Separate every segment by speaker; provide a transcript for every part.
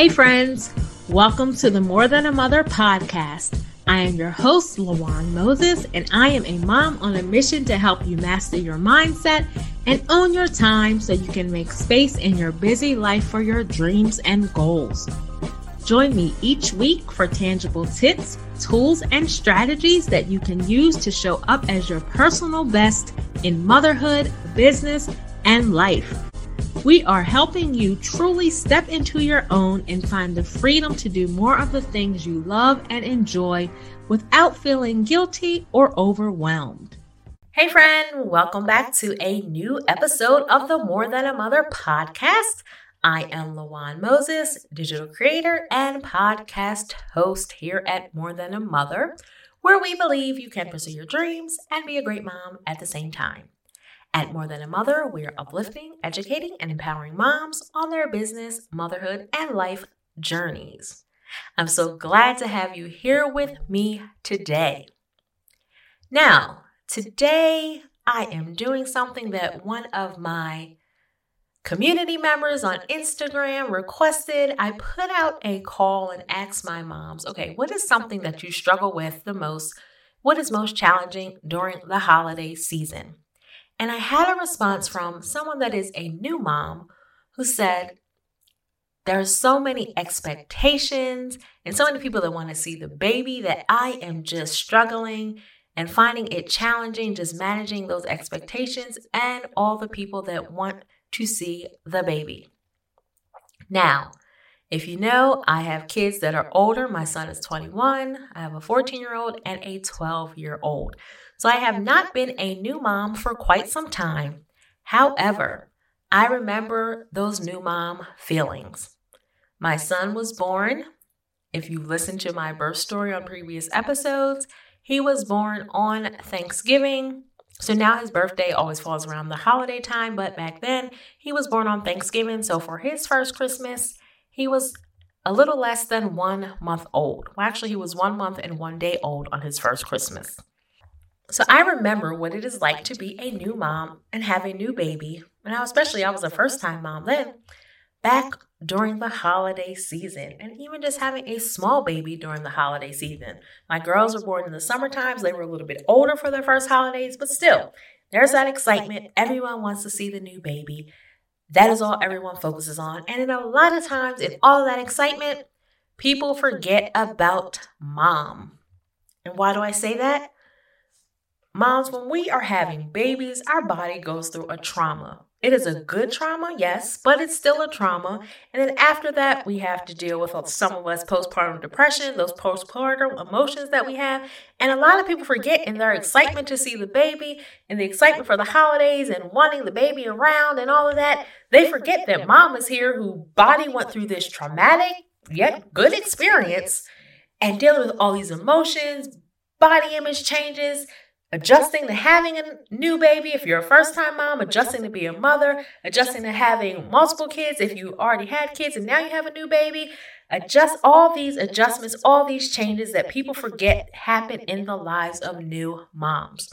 Speaker 1: Hey, friends, welcome to the More Than a Mother podcast. I am your host, Lawan Moses, and I am a mom on a mission to help you master your mindset and own your time so you can make space in your busy life for your dreams and goals. Join me each week for tangible tips, tools, and strategies that you can use to show up as your personal best in motherhood, business, and life. We are helping you truly step into your own and find the freedom to do more of the things you love and enjoy without feeling guilty or overwhelmed. Hey, friend, welcome back to a new episode of the More Than a Mother podcast. I am Lawan Moses, digital creator and podcast host here at More Than a Mother, where we believe you can pursue your dreams and be a great mom at the same time. At More Than a Mother, we are uplifting, educating, and empowering moms on their business, motherhood, and life journeys. I'm so glad to have you here with me today. Now, today I am doing something that one of my community members on Instagram requested. I put out a call and asked my moms, okay, what is something that you struggle with the most? What is most challenging during the holiday season? And I had a response from someone that is a new mom who said, There are so many expectations and so many people that want to see the baby that I am just struggling and finding it challenging, just managing those expectations and all the people that want to see the baby. Now, if you know, I have kids that are older. My son is 21, I have a 14 year old and a 12 year old. So I have not been a new mom for quite some time. However, I remember those new mom feelings. My son was born, if you've listened to my birth story on previous episodes, he was born on Thanksgiving. So now his birthday always falls around the holiday time, but back then he was born on Thanksgiving. So for his first Christmas, he was a little less than one month old. Well, actually, he was one month and one day old on his first Christmas. So I remember what it is like to be a new mom and have a new baby. And especially I was a first time mom then, back during the holiday season, and even just having a small baby during the holiday season. My girls were born in the summer times, they were a little bit older for their first holidays, but still, there's that excitement. Everyone wants to see the new baby. That is all everyone focuses on. And in a lot of times, in all that excitement, people forget about mom. And why do I say that? Moms, when we are having babies, our body goes through a trauma. It is a good trauma, yes, but it's still a trauma. And then after that, we have to deal with some of us postpartum depression, those postpartum emotions that we have. And a lot of people forget in their excitement to see the baby and the excitement for the holidays and wanting the baby around and all of that, they forget that mom is here who body went through this traumatic yet good experience and dealing with all these emotions, body image changes, adjusting to having a new baby if you're a first time mom, adjusting to be a mother, adjusting to having multiple kids if you already had kids and now you have a new baby. Adjust all these adjustments, all these changes that people forget happen in the lives of new moms.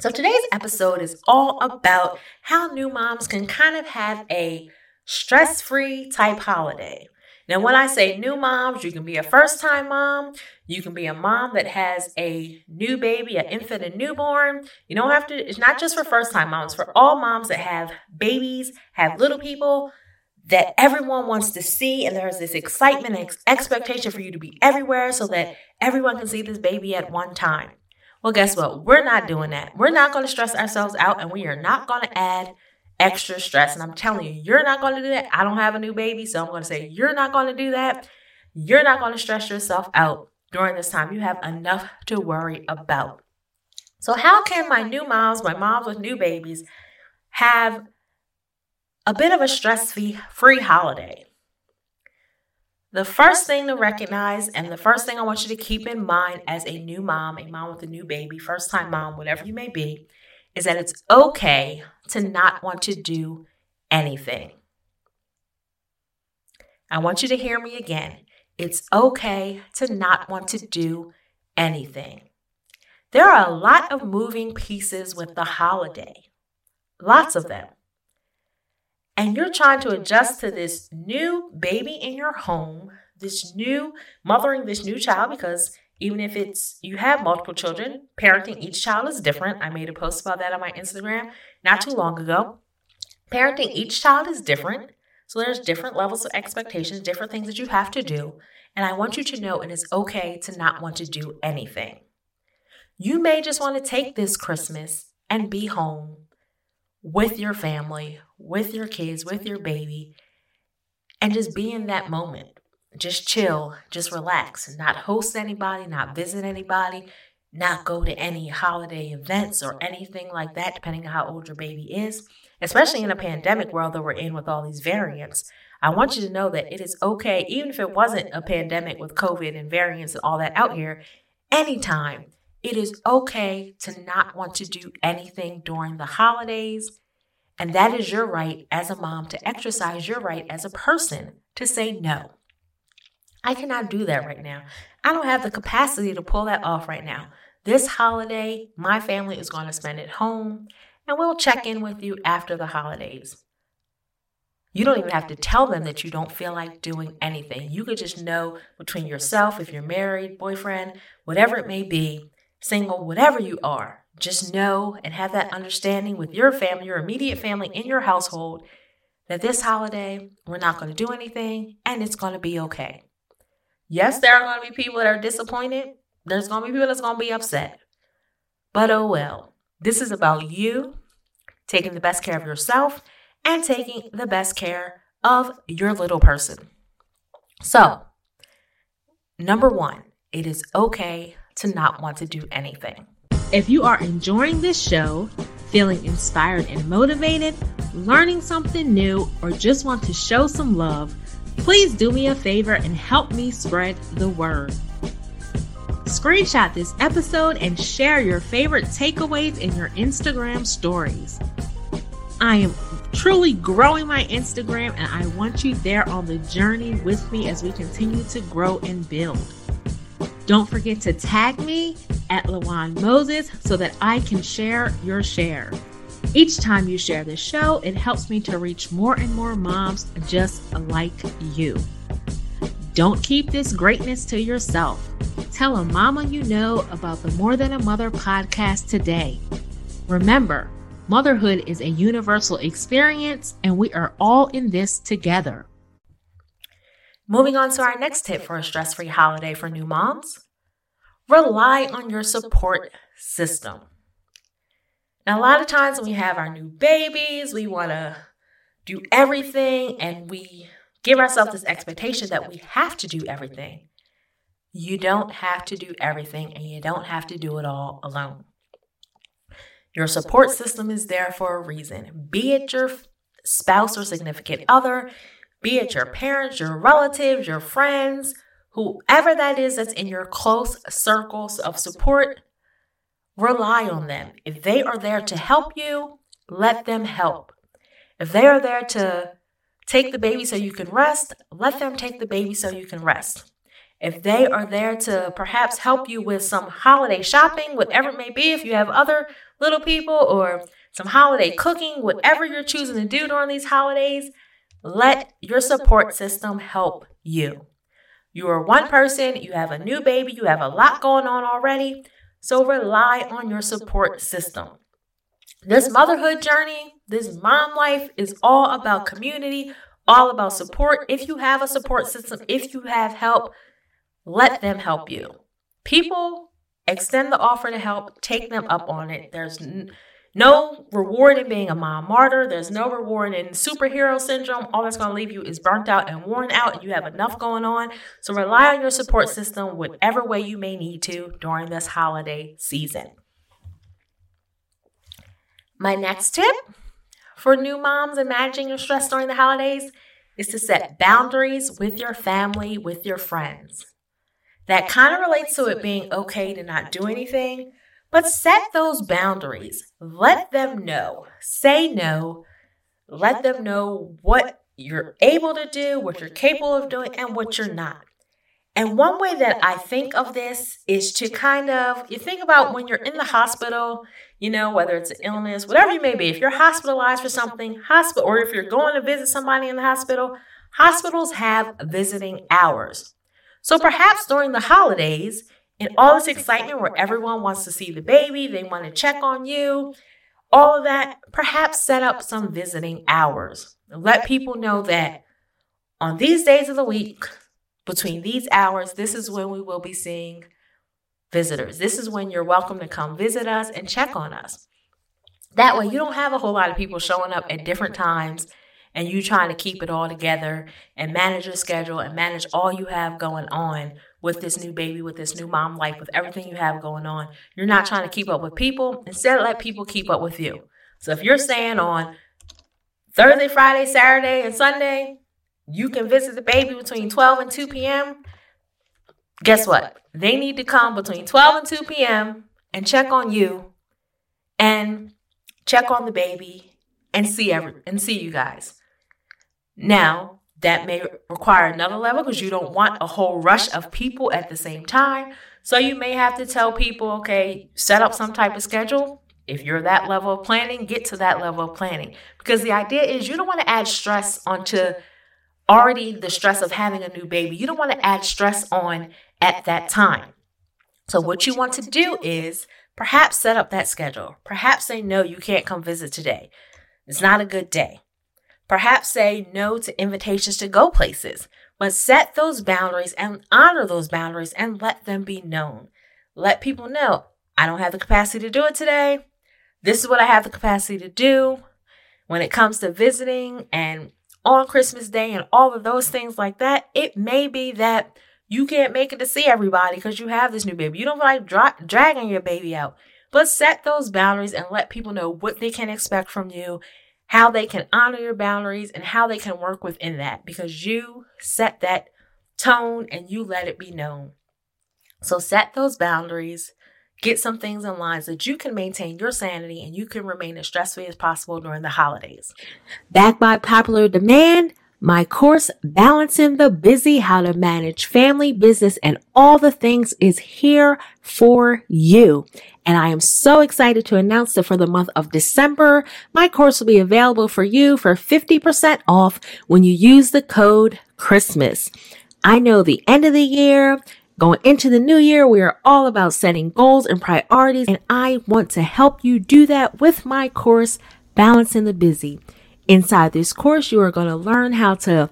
Speaker 1: So today's episode is all about how new moms can kind of have a stress free type holiday. Now, when I say new moms, you can be a first time mom. You can be a mom that has a new baby, an infant, and newborn. You don't have to, it's not just for first time moms, for all moms that have babies, have little people that everyone wants to see. And there's this excitement and expectation for you to be everywhere so that everyone can see this baby at one time. Well, guess what? We're not doing that. We're not going to stress ourselves out and we are not going to add extra stress. And I'm telling you, you're not going to do that. I don't have a new baby, so I'm going to say, you're not going to do that. You're not going to stress yourself out during this time. You have enough to worry about. So, how can my new moms, my moms with new babies, have a bit of a stress free holiday? The first thing to recognize, and the first thing I want you to keep in mind as a new mom, a mom with a new baby, first time mom, whatever you may be, is that it's okay to not want to do anything. I want you to hear me again. It's okay to not want to do anything. There are a lot of moving pieces with the holiday, lots of them. and you're trying to adjust to this new baby in your home, this new mothering this new child because even if it's you have multiple children, parenting each child is different. I made a post about that on my Instagram not too long ago. Parenting each child is different. So there's different levels of expectations, different things that you have to do. And I want you to know it is okay to not want to do anything. You may just want to take this Christmas and be home with your family, with your kids, with your baby, and just be in that moment. Just chill, just relax, not host anybody, not visit anybody, not go to any holiday events or anything like that, depending on how old your baby is, especially in a pandemic world that we're in with all these variants. I want you to know that it is okay, even if it wasn't a pandemic with COVID and variants and all that out here, anytime it is okay to not want to do anything during the holidays. And that is your right as a mom to exercise your right as a person to say no. I cannot do that right now. I don't have the capacity to pull that off right now. This holiday, my family is going to spend it home, and we'll check in with you after the holidays. You don't even have to tell them that you don't feel like doing anything. You could just know between yourself, if you're married, boyfriend, whatever it may be, single, whatever you are, just know and have that understanding with your family, your immediate family in your household, that this holiday, we're not going to do anything and it's going to be okay. Yes, there are going to be people that are disappointed. There's going to be people that's going to be upset. But oh well. This is about you taking the best care of yourself and taking the best care of your little person. So, number one, it is okay to not want to do anything. If you are enjoying this show, feeling inspired and motivated, learning something new, or just want to show some love, please do me a favor and help me spread the word. Screenshot this episode and share your favorite takeaways in your Instagram stories. I am truly growing my Instagram and I want you there on the journey with me as we continue to grow and build. Don't forget to tag me at Lawan Moses so that I can share your share. Each time you share this show, it helps me to reach more and more moms just like you. Don't keep this greatness to yourself. Tell a mama you know about the More Than a Mother podcast today. Remember, motherhood is a universal experience and we are all in this together. Moving on to our next tip for a stress free holiday for new moms rely on your support system. Now, a lot of times when we have our new babies, we want to do everything and we give ourselves this expectation that we have to do everything. You don't have to do everything and you don't have to do it all alone. Your support system is there for a reason, be it your spouse or significant other, be it your parents, your relatives, your friends, whoever that is that's in your close circles of support, rely on them. If they are there to help you, let them help. If they are there to take the baby so you can rest, let them take the baby so you can rest. If they are there to perhaps help you with some holiday shopping, whatever it may be, if you have other little people or some holiday cooking, whatever you're choosing to do during these holidays, let your support system help you. You are one person, you have a new baby, you have a lot going on already, so rely on your support system. This motherhood journey, this mom life is all about community, all about support. If you have a support system, if you have help, let them help you. People extend the offer to help, take them up on it. There's no reward in being a mom martyr. There's no reward in superhero syndrome. All that's going to leave you is burnt out and worn out, and you have enough going on. So rely on your support system whatever way you may need to during this holiday season. My next tip for new moms and managing your stress during the holidays is to set boundaries with your family, with your friends. That kind of relates to it being okay to not do anything, but set those boundaries. Let them know. Say no. Let them know what you're able to do, what you're capable of doing, and what you're not. And one way that I think of this is to kind of, you think about when you're in the hospital, you know, whether it's an illness, whatever you may be, if you're hospitalized for something, hospital, or if you're going to visit somebody in the hospital, hospitals have visiting hours. So perhaps during the holidays, in all this excitement where everyone wants to see the baby, they want to check on you, all of that, perhaps set up some visiting hours. Let people know that on these days of the week, between these hours, this is when we will be seeing visitors. This is when you're welcome to come visit us and check on us. That way, you don't have a whole lot of people showing up at different times and you trying to keep it all together and manage your schedule and manage all you have going on with this new baby, with this new mom life, with everything you have going on. You're not trying to keep up with people. Instead, let people keep up with you. So if you're saying on Thursday, Friday, Saturday, and Sunday, you can visit the baby between 12 and 2 p.m. Guess what? They need to come between 12 and 2 p.m. and check on you and check on the baby and see every and see you guys. Now, that may require another level because you don't want a whole rush of people at the same time. So you may have to tell people, okay, set up some type of schedule. If you're that level of planning, get to that level of planning. Because the idea is you don't want to add stress onto already the stress of having a new baby. You don't want to add stress on at that time. So, what you want to do is perhaps set up that schedule. Perhaps say, no, you can't come visit today. It's not a good day. Perhaps say no to invitations to go places, but set those boundaries and honor those boundaries and let them be known. Let people know I don't have the capacity to do it today. This is what I have the capacity to do. When it comes to visiting and on Christmas Day and all of those things like that, it may be that you can't make it to see everybody because you have this new baby. You don't like dra- dragging your baby out, but set those boundaries and let people know what they can expect from you, how they can honor your boundaries, and how they can work within that because you set that tone and you let it be known. So set those boundaries Get some things in line so that you can maintain your sanity and you can remain as stress free as possible during the holidays. Backed by popular demand, my course, Balancing the Busy, How to Manage Family, Business, and All the Things is here for you. And I am so excited to announce that for the month of December, my course will be available for you for 50% off when you use the code Christmas. I know the end of the year, Going into the new year, we are all about setting goals and priorities, and I want to help you do that with my course, Balancing the Busy. Inside this course, you are going to learn how to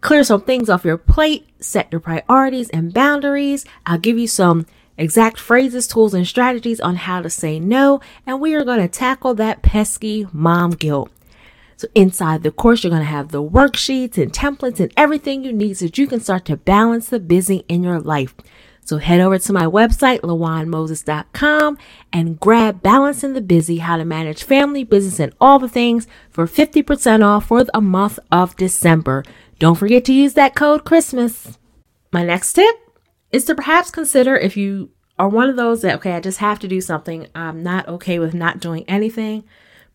Speaker 1: clear some things off your plate, set your priorities and boundaries. I'll give you some exact phrases, tools, and strategies on how to say no, and we are going to tackle that pesky mom guilt. So inside the course, you're going to have the worksheets and templates and everything you need so that you can start to balance the busy in your life. So head over to my website, lawanmoses.com and grab Balancing the Busy, how to manage family, business, and all the things for 50% off for the month of December. Don't forget to use that code Christmas. My next tip is to perhaps consider if you are one of those that, okay, I just have to do something. I'm not okay with not doing anything.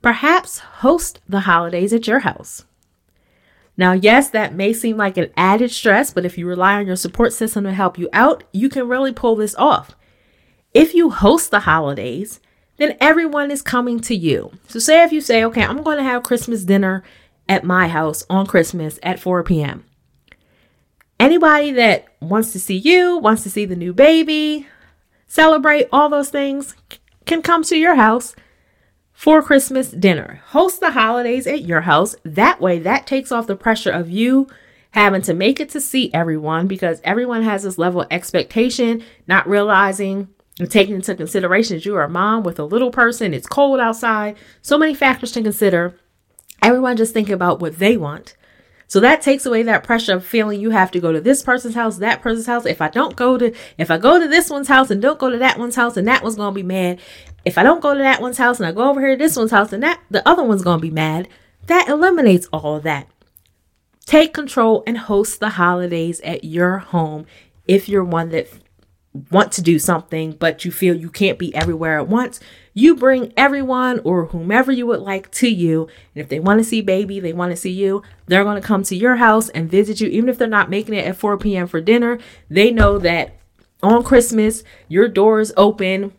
Speaker 1: Perhaps host the holidays at your house. Now, yes, that may seem like an added stress, but if you rely on your support system to help you out, you can really pull this off. If you host the holidays, then everyone is coming to you. So, say if you say, okay, I'm going to have Christmas dinner at my house on Christmas at 4 p.m. Anybody that wants to see you, wants to see the new baby, celebrate all those things, can come to your house for Christmas dinner. Host the holidays at your house. That way, that takes off the pressure of you having to make it to see everyone because everyone has this level of expectation, not realizing and taking into consideration that you are a mom with a little person, it's cold outside, so many factors to consider. Everyone just thinking about what they want. So that takes away that pressure of feeling you have to go to this person's house, that person's house. If I don't go to, if I go to this one's house and don't go to that one's house, and that one's gonna be mad. If I don't go to that one's house and I go over here to this one's house and that the other one's gonna be mad. That eliminates all that. Take control and host the holidays at your home if you're one that want to do something, but you feel you can't be everywhere at once, you bring everyone or whomever you would like to you. And if they want to see baby, they want to see you, they're going to come to your house and visit you. Even if they're not making it at 4 p.m. for dinner, they know that on Christmas, your door is open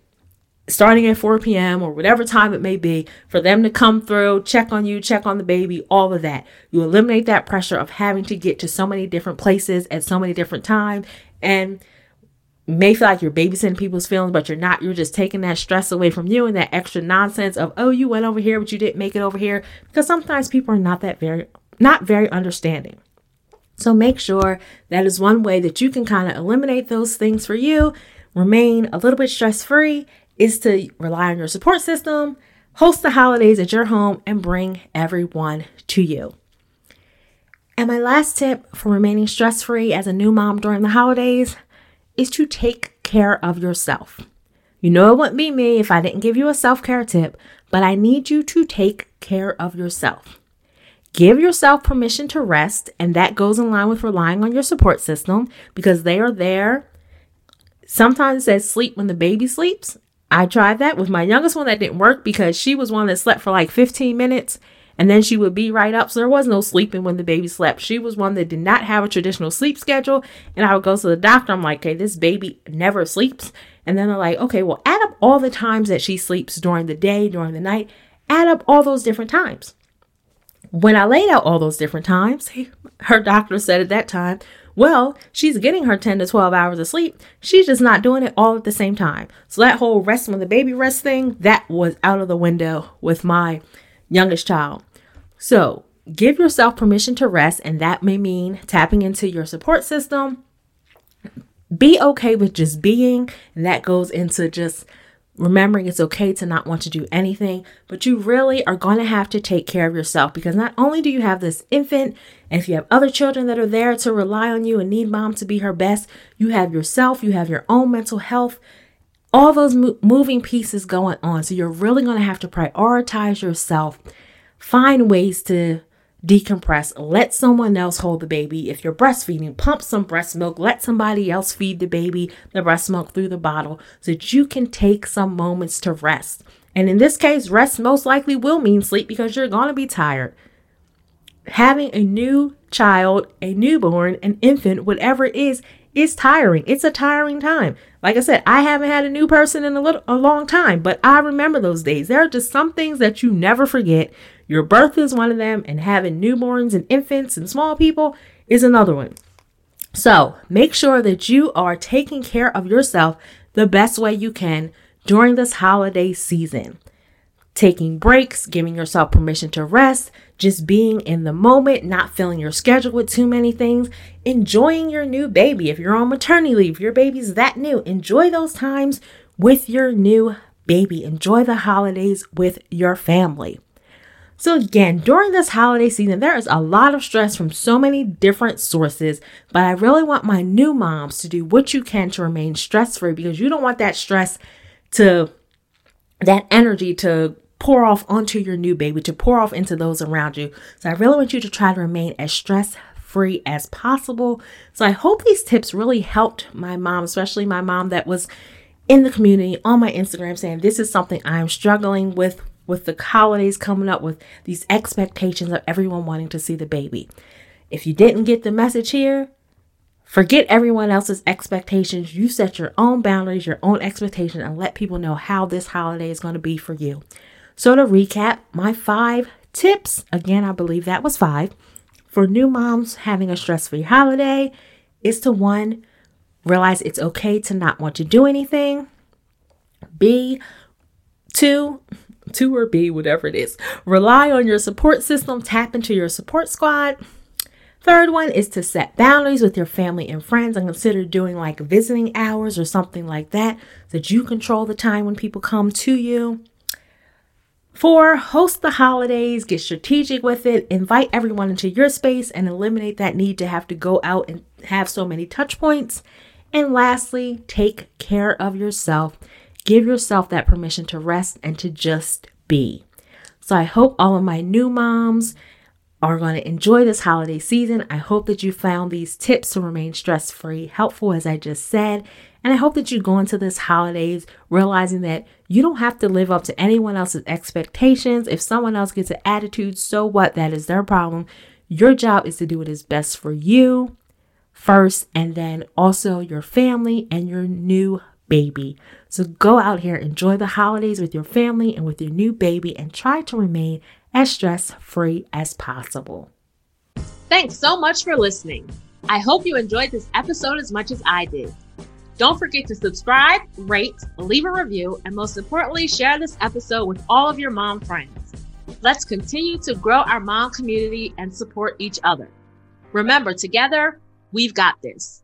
Speaker 1: starting at 4 p.m. or whatever time it may be for them to come through, check on you, check on the baby, all of that. You eliminate that pressure of having to get to so many different places at so many different times and may feel like you're babysitting people's feelings, but you're not. You're just taking that stress away from you and that extra nonsense of, oh, you went over here, but you didn't make it over here. Because sometimes people are not that very, not very understanding. So make sure that is one way that you can kind of eliminate those things for you, remain a little bit stress free, is to rely on your support system, host the holidays at your home, and bring everyone to you. And my last tip for remaining stress free as a new mom during the holidays is to take care of yourself. You know, it wouldn't be me if I didn't give you a self care tip, but I need you to take care of yourself. Give yourself permission to rest, and that goes in line with relying on your support system because they are there. Sometimes it says sleep when the baby sleeps. I tried that with my youngest one that didn't work because she was one that slept for like 15 minutes and then she would be right up. So there was no sleeping when the baby slept. She was one that did not have a traditional sleep schedule. And I would go to the doctor. I'm like, okay, this baby never sleeps. And then they're like, okay, well, add up all the times that she sleeps during the day, during the night, add up all those different times. When I laid out all those different times, her doctor said at that time, well, she's getting her 10 to 12 hours of sleep. She's just not doing it all at the same time. So that whole rest when the baby rest thing, that was out of the window with my youngest child. So give yourself permission to rest, and that may mean tapping into your support system. Be okay with just being, and that goes into just remembering it's okay to not want to do anything, but you really are going to have to take care of yourself because not only do you have this infant, and if you have other children that are there to rely on you and need mom to be her best, you have yourself, you have your own mental health, all those mo- moving pieces going on. So you're really going to have to prioritize yourself, find ways to decompress, let someone else hold the baby. If you're breastfeeding, pump some breast milk, let somebody else feed the baby the breast milk through the bottle so that you can take some moments to rest. And in this case, rest most likely will mean sleep because you're going to be tired. Having a new child, a newborn, an infant, whatever it is, is tiring. It's a tiring time. Like I said, I haven't had a new person in a little a long time, but I remember those days. There are just some things that you never forget. Your birth is one of them, and having newborns and infants and small people is another one. So, make sure that you are taking care of yourself the best way you can during this holiday season taking breaks, giving yourself permission to rest, just being in the moment, not filling your schedule with too many things, enjoying your new baby. If you're on maternity leave, your baby's that new, enjoy those times with your new baby. Enjoy the holidays with your family. So, again, during this holiday season, there is a lot of stress from so many different sources, but I really want my new moms to do what you can to remain stress free because you don't want that stress to, that energy to pour off onto your new baby, to pour off into those around you. So I really want you to try to remain as stress free as possible. So I hope these tips really helped my mom, especially my mom that was in the community on my Instagram saying this is something I'm struggling with with the holidays coming up with these expectations of everyone wanting to see the baby. If you didn't get the message here, forget everyone else's expectations. You set your own boundaries, your own expectations, and let people know how this holiday is going to be for you. So, to recap, my five tips again, I believe that was five for new moms having a stress free holiday is to one, realize it's okay to not want to do anything. B, two, two or B, whatever it is, rely on your support system, tap into your support squad. Third one is to set boundaries with your family and friends and consider doing like visiting hours or something like that so that you control the time when people come to you. Four, host the holidays, get strategic with it, invite everyone into your space, and eliminate that need to have to go out and have so many touch points. And lastly, take care of yourself. Give yourself that permission to rest and to just be. So I hope all of my new moms are going to enjoy this holiday season. I hope that you found these tips to remain stress free helpful, as I just said. And I hope that you go into this holidays realizing that you don't have to live up to anyone else's expectations. If someone else gets an attitude, so what? That is their problem. Your job is to do what is best for you first, and then also your family and your new baby. So go out here, enjoy the holidays with your family and with your new baby, and try to remain as stress free as possible. Thanks so much for listening. I hope you enjoyed this episode as much as I did. Don't forget to subscribe, rate, leave a review, and most importantly, share this episode with all of your mom friends. Let's continue to grow our mom community and support each other. Remember, together, we've got this.